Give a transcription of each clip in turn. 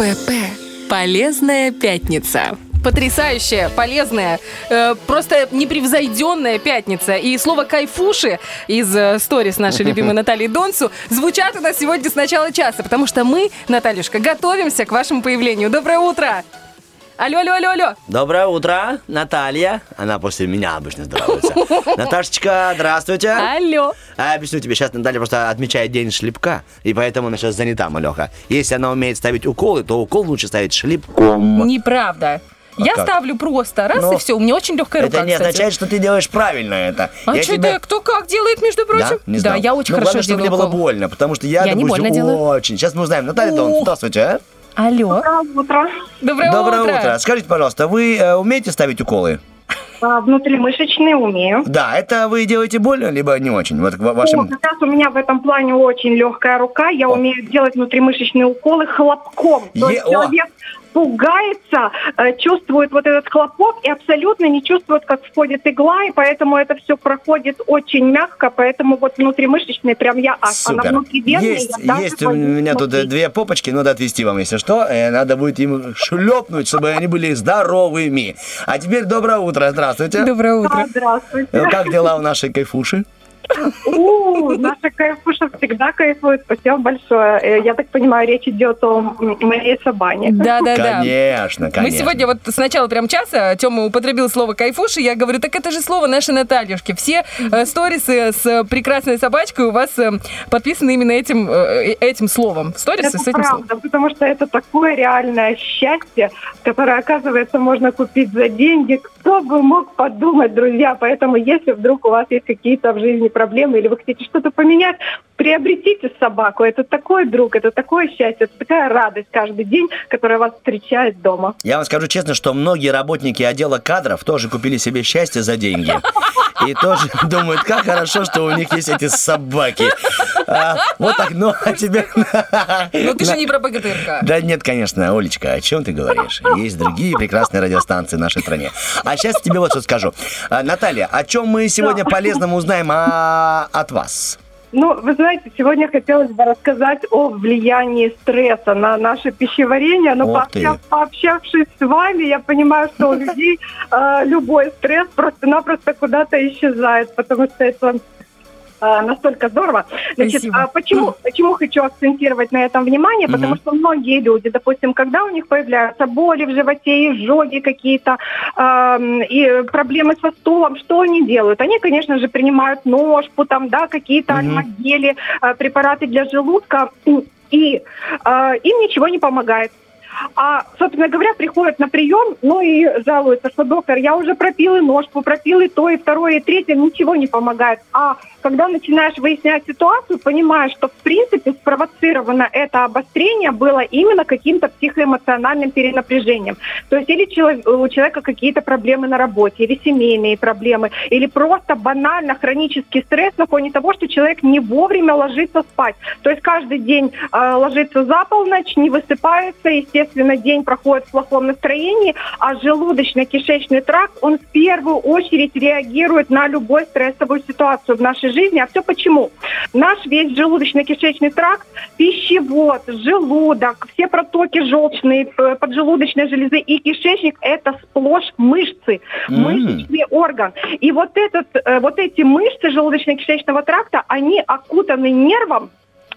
ПП. Полезная пятница. Потрясающая, полезная, э, просто непревзойденная пятница. И слово «кайфуши» из э, сторис нашей любимой Натальи Донцу звучат у нас сегодня с начала часа, потому что мы, Натальюшка, готовимся к вашему появлению. Доброе утро! Алло, алло, алло, алло. Доброе утро, Наталья. Она после меня обычно здоровается. Наташечка, здравствуйте. Алло. А, объясню тебе, сейчас Наталья просто отмечает день шлепка, и поэтому она сейчас занята, малеха. Если она умеет ставить уколы, то укол лучше ставить шлепком. Неправда. Я как? ставлю просто раз Ну, и все. У меня очень легкая рука. Это не кстати. означает, что ты делаешь правильно это. А Я что тебя- это кто как делает, между Да, прочим? не знал. я очень ну, хорошо главное, чтобы делаю мне было укол. больно, потому что я, Я не допустим, больно делаю. очень. Сейчас мы узнаем. Наталья. Дон, здравствуйте. а? Алло. утро. Доброе, Доброе утро. Скажите, пожалуйста, вы э, умеете ставить уколы? А, внутримышечные умею. Да, это вы делаете больно, либо не очень? Вот в О, как раз у меня в этом плане очень легкая рука. Я О. умею делать внутримышечные уколы хлопком. То Е- есть человек пугается, э, чувствует вот этот хлопок и абсолютно не чувствует, как входит игла, и поэтому это все проходит очень мягко, поэтому вот внутримышечные прям я ас. А на Супер. внутривенные Есть, я есть у меня тут э, смотреть. две попочки, надо отвезти вам, если что. Э, Надо будет им шлепнуть, чтобы они были здоровыми. А теперь доброе утро, здравствуйте. Доброе утро. Здравствуйте. Как дела у нашей кайфуши? У, наша кайфуша всегда кайфует. Спасибо большое. Э, Я так понимаю, речь идет о моей собане. Да, да, да. Конечно, конечно. Мы сегодня вот с начала прям часа Тёма употребил слово «кайфуш», и я говорю, так это же слово нашей Натальюшки. Все э, сторисы с прекрасной собачкой у вас э, подписаны именно этим, э, этим словом. Сторисы Это с этим словом. правда, потому что это такое реальное счастье, которое, оказывается, можно купить за деньги. Кто бы мог подумать, друзья? Поэтому, если вдруг у вас есть какие-то в жизни проблемы или вы хотите что-то поменять, приобретите собаку. Это такой друг, это такое счастье, это такая радость каждый день, которая вас встречает дома. Я вам скажу честно, что многие работники отдела кадров тоже купили себе счастье за деньги. И тоже думают, как хорошо, что у них есть эти собаки. А, вот так, ну, а тебе... Ну ты же не про богатырка. Да нет, конечно, Олечка, о чем ты говоришь? Есть другие прекрасные радиостанции в нашей стране. А сейчас тебе вот что скажу. А, Наталья, о чем мы сегодня полезным узнаем а, от вас? Ну, вы знаете, сегодня хотелось бы рассказать о влиянии стресса на наше пищеварение, но ты. пообщав- пообщавшись с вами, я понимаю, что у людей э, любой стресс просто-напросто куда-то исчезает, потому что это настолько здорово. Значит, Спасибо. а почему, почему хочу акцентировать на этом внимание? Мгм. Потому что многие люди, допустим, когда у них появляются боли в животе, изжоги какие-то, эм, и проблемы со стулом, что они делают? Они, конечно же, принимают ножку, там, да, какие-то Мгм. альмагели, э, препараты для желудка, и э, им ничего не помогает. А, собственно говоря, приходят на прием, ну и жалуются, что доктор, я уже пропил и ножку, пропил и то, и второе, и третье, ничего не помогает. А когда начинаешь выяснять ситуацию, понимаешь, что в принципе спровоцировано это обострение было именно каким-то психоэмоциональным перенапряжением. То есть или у человека какие-то проблемы на работе, или семейные проблемы, или просто банально хронический стресс на фоне того, что человек не вовремя ложится спать. То есть каждый день э, ложится за полночь, не высыпается, естественно, день проходит в плохом настроении, а желудочно-кишечный тракт, он в первую очередь реагирует на любую стрессовую ситуацию в нашей жизни. А все почему? Наш весь желудочно-кишечный тракт, пищевод, желудок, все протоки желчные, поджелудочной железы и кишечник – это сплошь мышцы, М. мышечный орган. И вот, этот, э, вот эти мышцы желудочно-кишечного тракта, они окутаны нервом,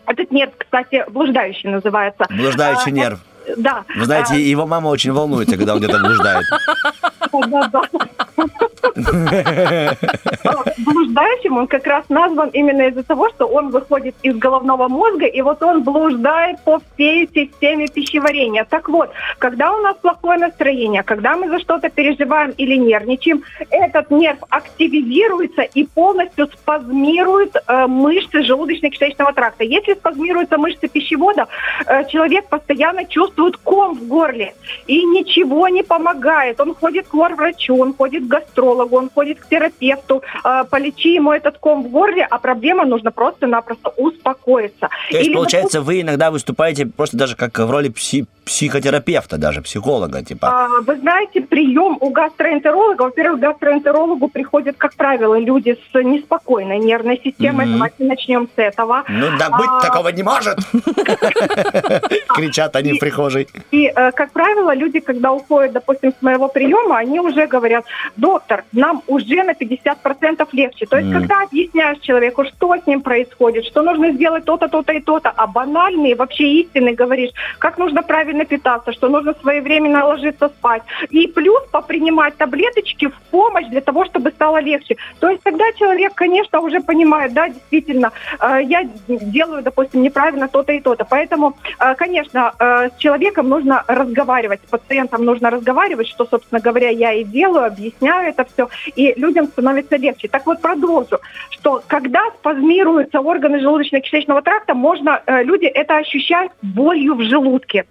этот нерв, кстати, блуждающий называется. Блуждающий А, нерв. Да. Вы знаете, его мама очень волнуется, когда он где-то блуждает. Да, да. Блуждающим он как раз назван именно из-за того, что он выходит из головного мозга, и вот он блуждает по всей системе пищеварения. Так вот, когда у нас плохое настроение, когда мы за что-то переживаем или нервничаем, этот нерв активизируется и полностью спазмирует э, мышцы желудочно-кишечного тракта. Если спазмируются мышцы пищевода, э, человек постоянно чувствует ком в горле, и ничего не помогает. Он ходит к лор-врачу, он ходит к гастрологу, он ходит к терапевту, э, полечи ему этот ком в горле, а проблема нужно просто-напросто успокоиться. То есть, Или, получается, вы иногда выступаете просто даже как в роли пси- психотерапевта, даже психолога, типа. А, Вы знаете, прием у гастроэнтеролога, во-первых, к гастроэнтерологу приходят, как правило, люди с неспокойной нервной системой. Мгм. Давайте начнем с этого. Ну, да быть А, такого не может! Кричат они в прихожей. И, э, как правило, люди, когда уходят, допустим, с моего приема, они уже говорят, доктор, нам уже на 50% легче. То есть, Мгм. когда объясняешь человеку, что с ним происходит, что нужно сделать то-то, то-то и то-то, а банальные вообще истины говоришь, как нужно правильно питаться, что нужно своевременно ложиться спать. И плюс попринимать таблеточки в помощь для того, чтобы стало легче. То есть тогда человек, конечно, уже понимает, да, действительно, э, я делаю, допустим, неправильно то-то и то-то. Поэтому, э, конечно, с человеком нужно разговаривать, с пациентом нужно разговаривать, что, собственно говоря, я и делаю, объясняю это все, и людям становится легче. Так вот, продолжу, что когда спазмируются органы желудочно-кишечного тракта, можно, э, люди это ощущают болью в желудке.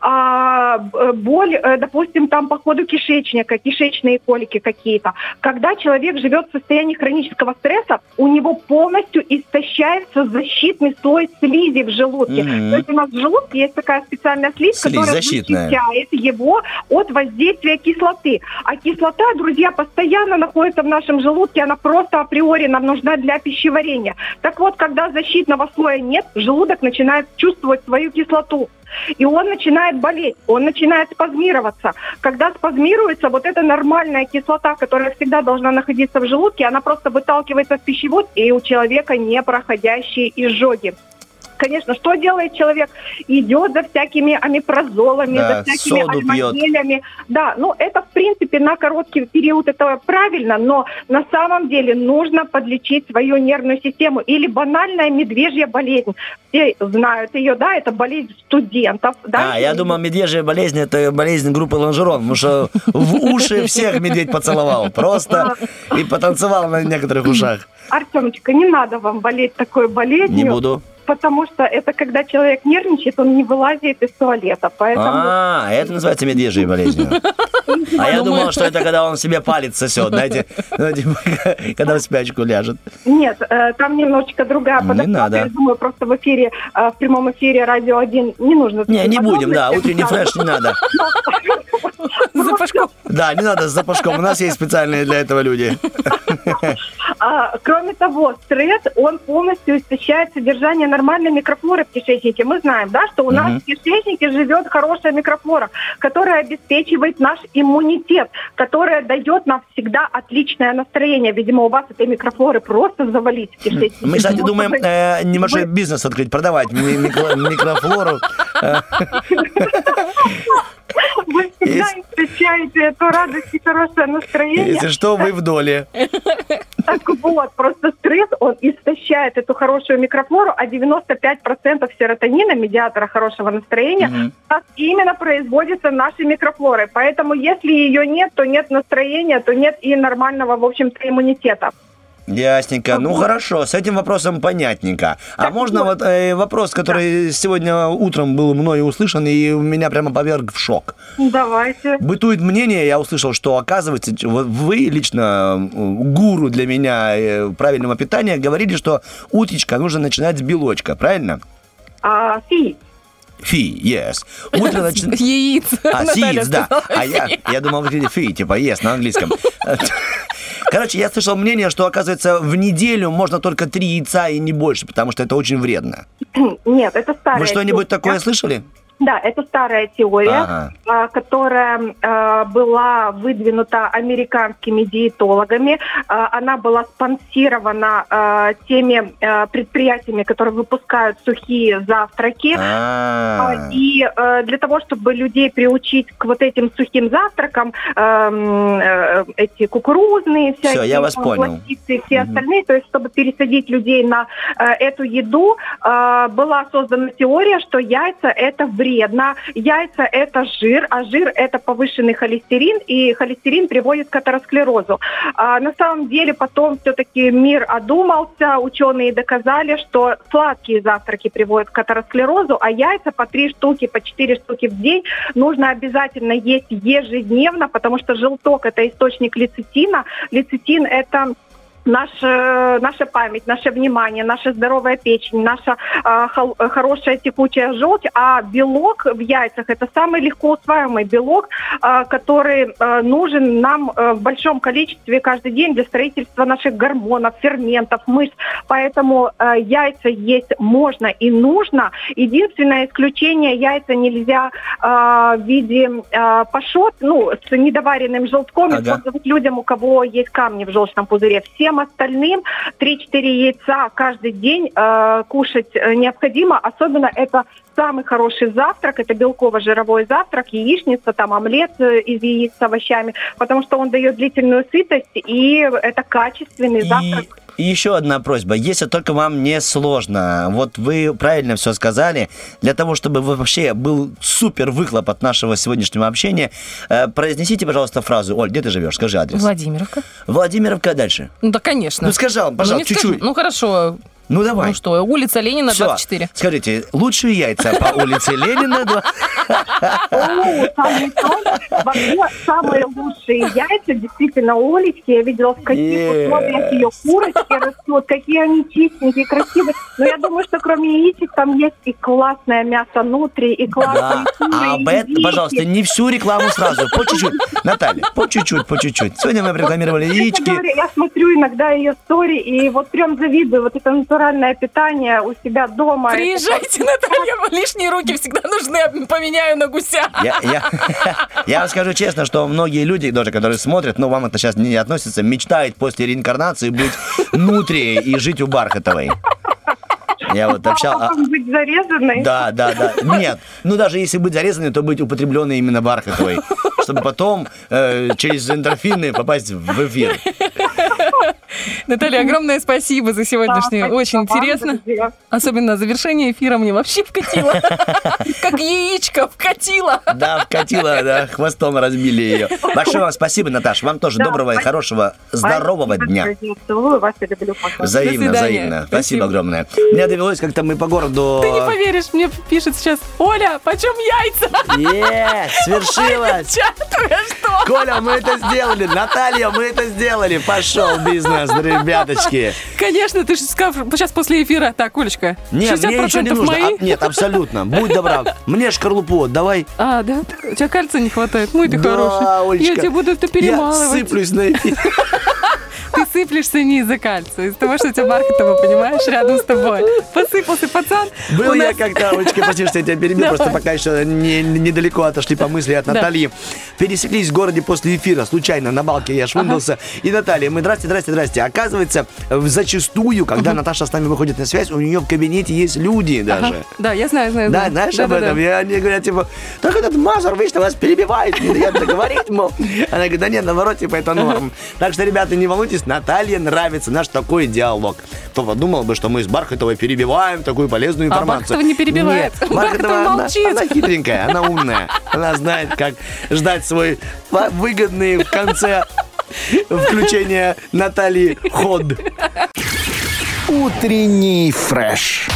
А, б- боль, э, допустим, там по ходу кишечника, кишечные колики какие-то. Когда человек живет в состоянии хронического стресса, у него полностью истощается защитный слой слизи в желудке. Мгм. То есть у нас в желудке есть такая специальная слизь, Слизь которая защитная. защищает его от воздействия кислоты. А кислота, друзья, постоянно находится в нашем желудке, она просто априори нам нужна для пищеварения. Так вот, когда защитного слоя нет, желудок начинает чувствовать свою кислоту. И он начинает болеть, он начинает спазмироваться. Когда спазмируется, вот эта нормальная кислота, которая всегда должна находиться в желудке, она просто выталкивается в пищевод, и у человека непроходящие изжоги. Конечно, что делает человек? Идет за всякими амипрозолами, Да, за всякими альмагелями. Да, ну это в принципе на короткий период это правильно, но на самом деле нужно подлечить свою нервную систему. Или банальная медвежья болезнь. Все знают ее, да, это болезнь студентов. Да? А, я думал, медвежья болезнь – это болезнь группы Лонжерон, потому что в уши всех медведь поцеловал. Просто и потанцевал на некоторых ушах. Артемочка, не надо вам болеть такой болезнью. Не буду. Потому что это когда человек нервничает, он не вылазит из туалета. Поэтому А, это называется медвежьей болезнью. А я думал, что это когда он себе палец сосет, знаете, ну, типа, когда в спячку ляжет. Нет, э, там немножечко другая Не надо. Я думаю, просто в эфире, э, в прямом эфире Радио 1 не нужно. Не, не будем, да, утренний фреш не надо. Запашков. Да, не надо с запашком, у нас есть специальные для этого люди. А, кроме того, стресс, он полностью истощает содержание нормальной микрофлоры в кишечнике. Мы знаем, да, что у нас Мгм. в кишечнике живет хорошая микрофлора, которая обеспечивает наш иммунитет, которая дает нам всегда отличное настроение. Видимо, у вас этой микрофлоры просто завалить в кишечнике. Мы, кстати, думаем э, небольшой вы- бизнес открыть, продавать ми- микро- микрофлору. Вы всегда Если- истощаете эту радость и хорошее настроение. Если что, вы в доле. Так вот, просто стресс, он истощает эту хорошую микрофлору, а 95% серотонина, медиатора хорошего настроения, Мгм. у нас именно производится нашей микрофлорой. Поэтому если ее нет, то нет настроения, то нет и нормального, в общем-то, иммунитета. Ясненько. Ну хорошо, с этим вопросом понятненько. А можно вот. э, вопрос, который сегодня утром был мною услышан и меня прямо поверг в шок. Давайте. Бытует мнение, я услышал, что оказывается, вы лично гуру для меня э, правильного питания говорили, что утечка нужно начинать с белочка, правильно? А, фи. Фи, yes. Утро начинать... Яиц. А, Наталья сиец, да. А я, я думал, вы фи, типа yes на английском. Короче, я слышал мнение, что, оказывается, в неделю можно только три яйца и не больше, потому что это очень вредно. Нет, это старая Вы что-нибудь такое слышали? Да, это старая теория, Ага. а, которая а, была выдвинута американскими диетологами. А, Она была спонсирована теми предприятиями, которые выпускают сухие завтраки. А, А, И для того, чтобы людей приучить к вот этим сухим завтракам, э, эти кукурузные всякие, я вас понял. и все остальные, то есть чтобы пересадить людей на э, эту еду, была создана теория, что яйца это вредно вредно. Яйца – это жир, а жир – это повышенный холестерин, и холестерин приводит к атеросклерозу. А на самом деле потом все-таки мир одумался, ученые доказали, что сладкие завтраки приводят к атеросклерозу, а яйца по три штуки, по четыре штуки в день нужно обязательно есть ежедневно, потому что желток – это источник лецитина. Лецитин – это наша, наша память, наше внимание, наша здоровая печень, наша э, хол- хорошая текучая желчь, а белок в яйцах это самый легко усваиваемый белок, э, который э, нужен нам э, в большом количестве каждый день для строительства наших гормонов, ферментов, мышц. Поэтому э, яйца есть можно и нужно. Единственное исключение яйца нельзя э, в виде э, пашот, ну, с недоваренным желтком Ага. людям, у кого есть камни в желчном пузыре. Всем остальным 3-4 яйца каждый день э, кушать э, необходимо. Особенно это самый хороший завтрак, это белково-жировой завтрак, яичница, там омлет э, из яиц с овощами, потому что он дает длительную сытость, и это качественный завтрак. И еще одна просьба. Если только вам не сложно, вот вы правильно все сказали, для того, чтобы вообще был супер выхлоп от нашего сегодняшнего общения, э, произнесите, пожалуйста, фразу. Оль, где ты живешь? Скажи адрес. Владимировка. Владимировка дальше. Ну да, конечно. Ну, скажи, Ну, пожалуйста, скажу. чуть-чуть. Ну хорошо. Ну, давай. Ну что, улица Ленина, Всё. 24. Скажите, лучшие яйца по улице Ленина. Вообще, самые лучшие яйца, действительно, у Олечки. Я видела, в каких условиях ее курочки растут, какие они чистенькие, красивые. Но я думаю, что кроме яичек там есть и классное мясо внутри, и классные А об этом, пожалуйста, не всю рекламу сразу. По чуть-чуть. Наталья, по чуть-чуть, по чуть-чуть. Сегодня мы рекламировали яички. Я смотрю иногда ее стори, и вот прям завидую. Вот это натуральное питание у себя дома. Это Приезжайте, Наталья, лишние руки всегда нужны, я поменяю на гуся. Я, я, я вам скажу честно, что многие люди, даже которые смотрят, но вам это сейчас не относится, мечтают после реинкарнации быть внутри и жить у Бархатовой. Я вот общал... а- Потом быть зарезанной. Да, да, да. Нет, ну даже если быть зарезанной, то быть употребленной именно Бархатовой, чтобы потом э, через эндорфины попасть в эфир. Наталья, огромное спасибо за Да, сегодняшнее. спасибо Очень вам, интересно. друзья. Особенно завершение эфира мне вообще вкатило. Как яичко вкатило. Да, вкатила, да, хвостом разбили ее. Большое вам спасибо, Наташ. Вам тоже Да, доброго и хорошего, здорового дня. Целую вас и люблю. Пока. Взаимно, взаимно. Спасибо. Огромное. Мне довелось как-то мы по городу... Ты не поверишь, мне пишет сейчас, Оля, почем яйца? Е, свершилось! Коля, мы это сделали! Наталья, мы это сделали! Пошел бизнес, ребяточки! Конечно, ты же скажешь сейчас после эфира. Так, Олечка, Нет, мне ничего не 60% нужно. мои. А, нет, абсолютно. Будь добра. Мне шкарлупу отдавай. А, да? У тебя кальция не хватает. Мой ты Да, хороший. Олечка. Я тебе буду это Я перемалывать. сыплюсь на эфир. Ты сыплешься не из-за кальция, из-за того, что у тебя Бархатова, понимаешь, рядом с тобой. Посыпался пацан. Был У я нас- как-то, Олечка, прости, что я тебя перебил, просто пока еще не- недалеко отошли по мысли от Да. Натальи. Пересеклись в городе после эфира, случайно, на балке я швындался. И Наталья, мы, здрасте, здрасте, здрасте. Оказывается, зачастую, когда Наташа с нами выходит на связь, у нее в кабинете есть люди Ага. даже. Да, я знаю, знаю. Да, знаю. знаешь об Да-да-да. этом? И они говорят, типа, так этот Мазур вечно вас перебивает, не дает договорить, мол. Она говорит, да нет, наоборот, типа, это норм. Так что, ребята, не волнуйтесь, Наталье нравится наш такой диалог. Кто подумал бы, что мы с Бархатовой перебиваем такую полезную А информацию. Бархатова не перебивает. Нет, Бархатова Бархатова, она, молчит. она хитренькая, она умная. Она знает, как ждать свой выгодный в конце включения Натальи ход. Утренний фреш.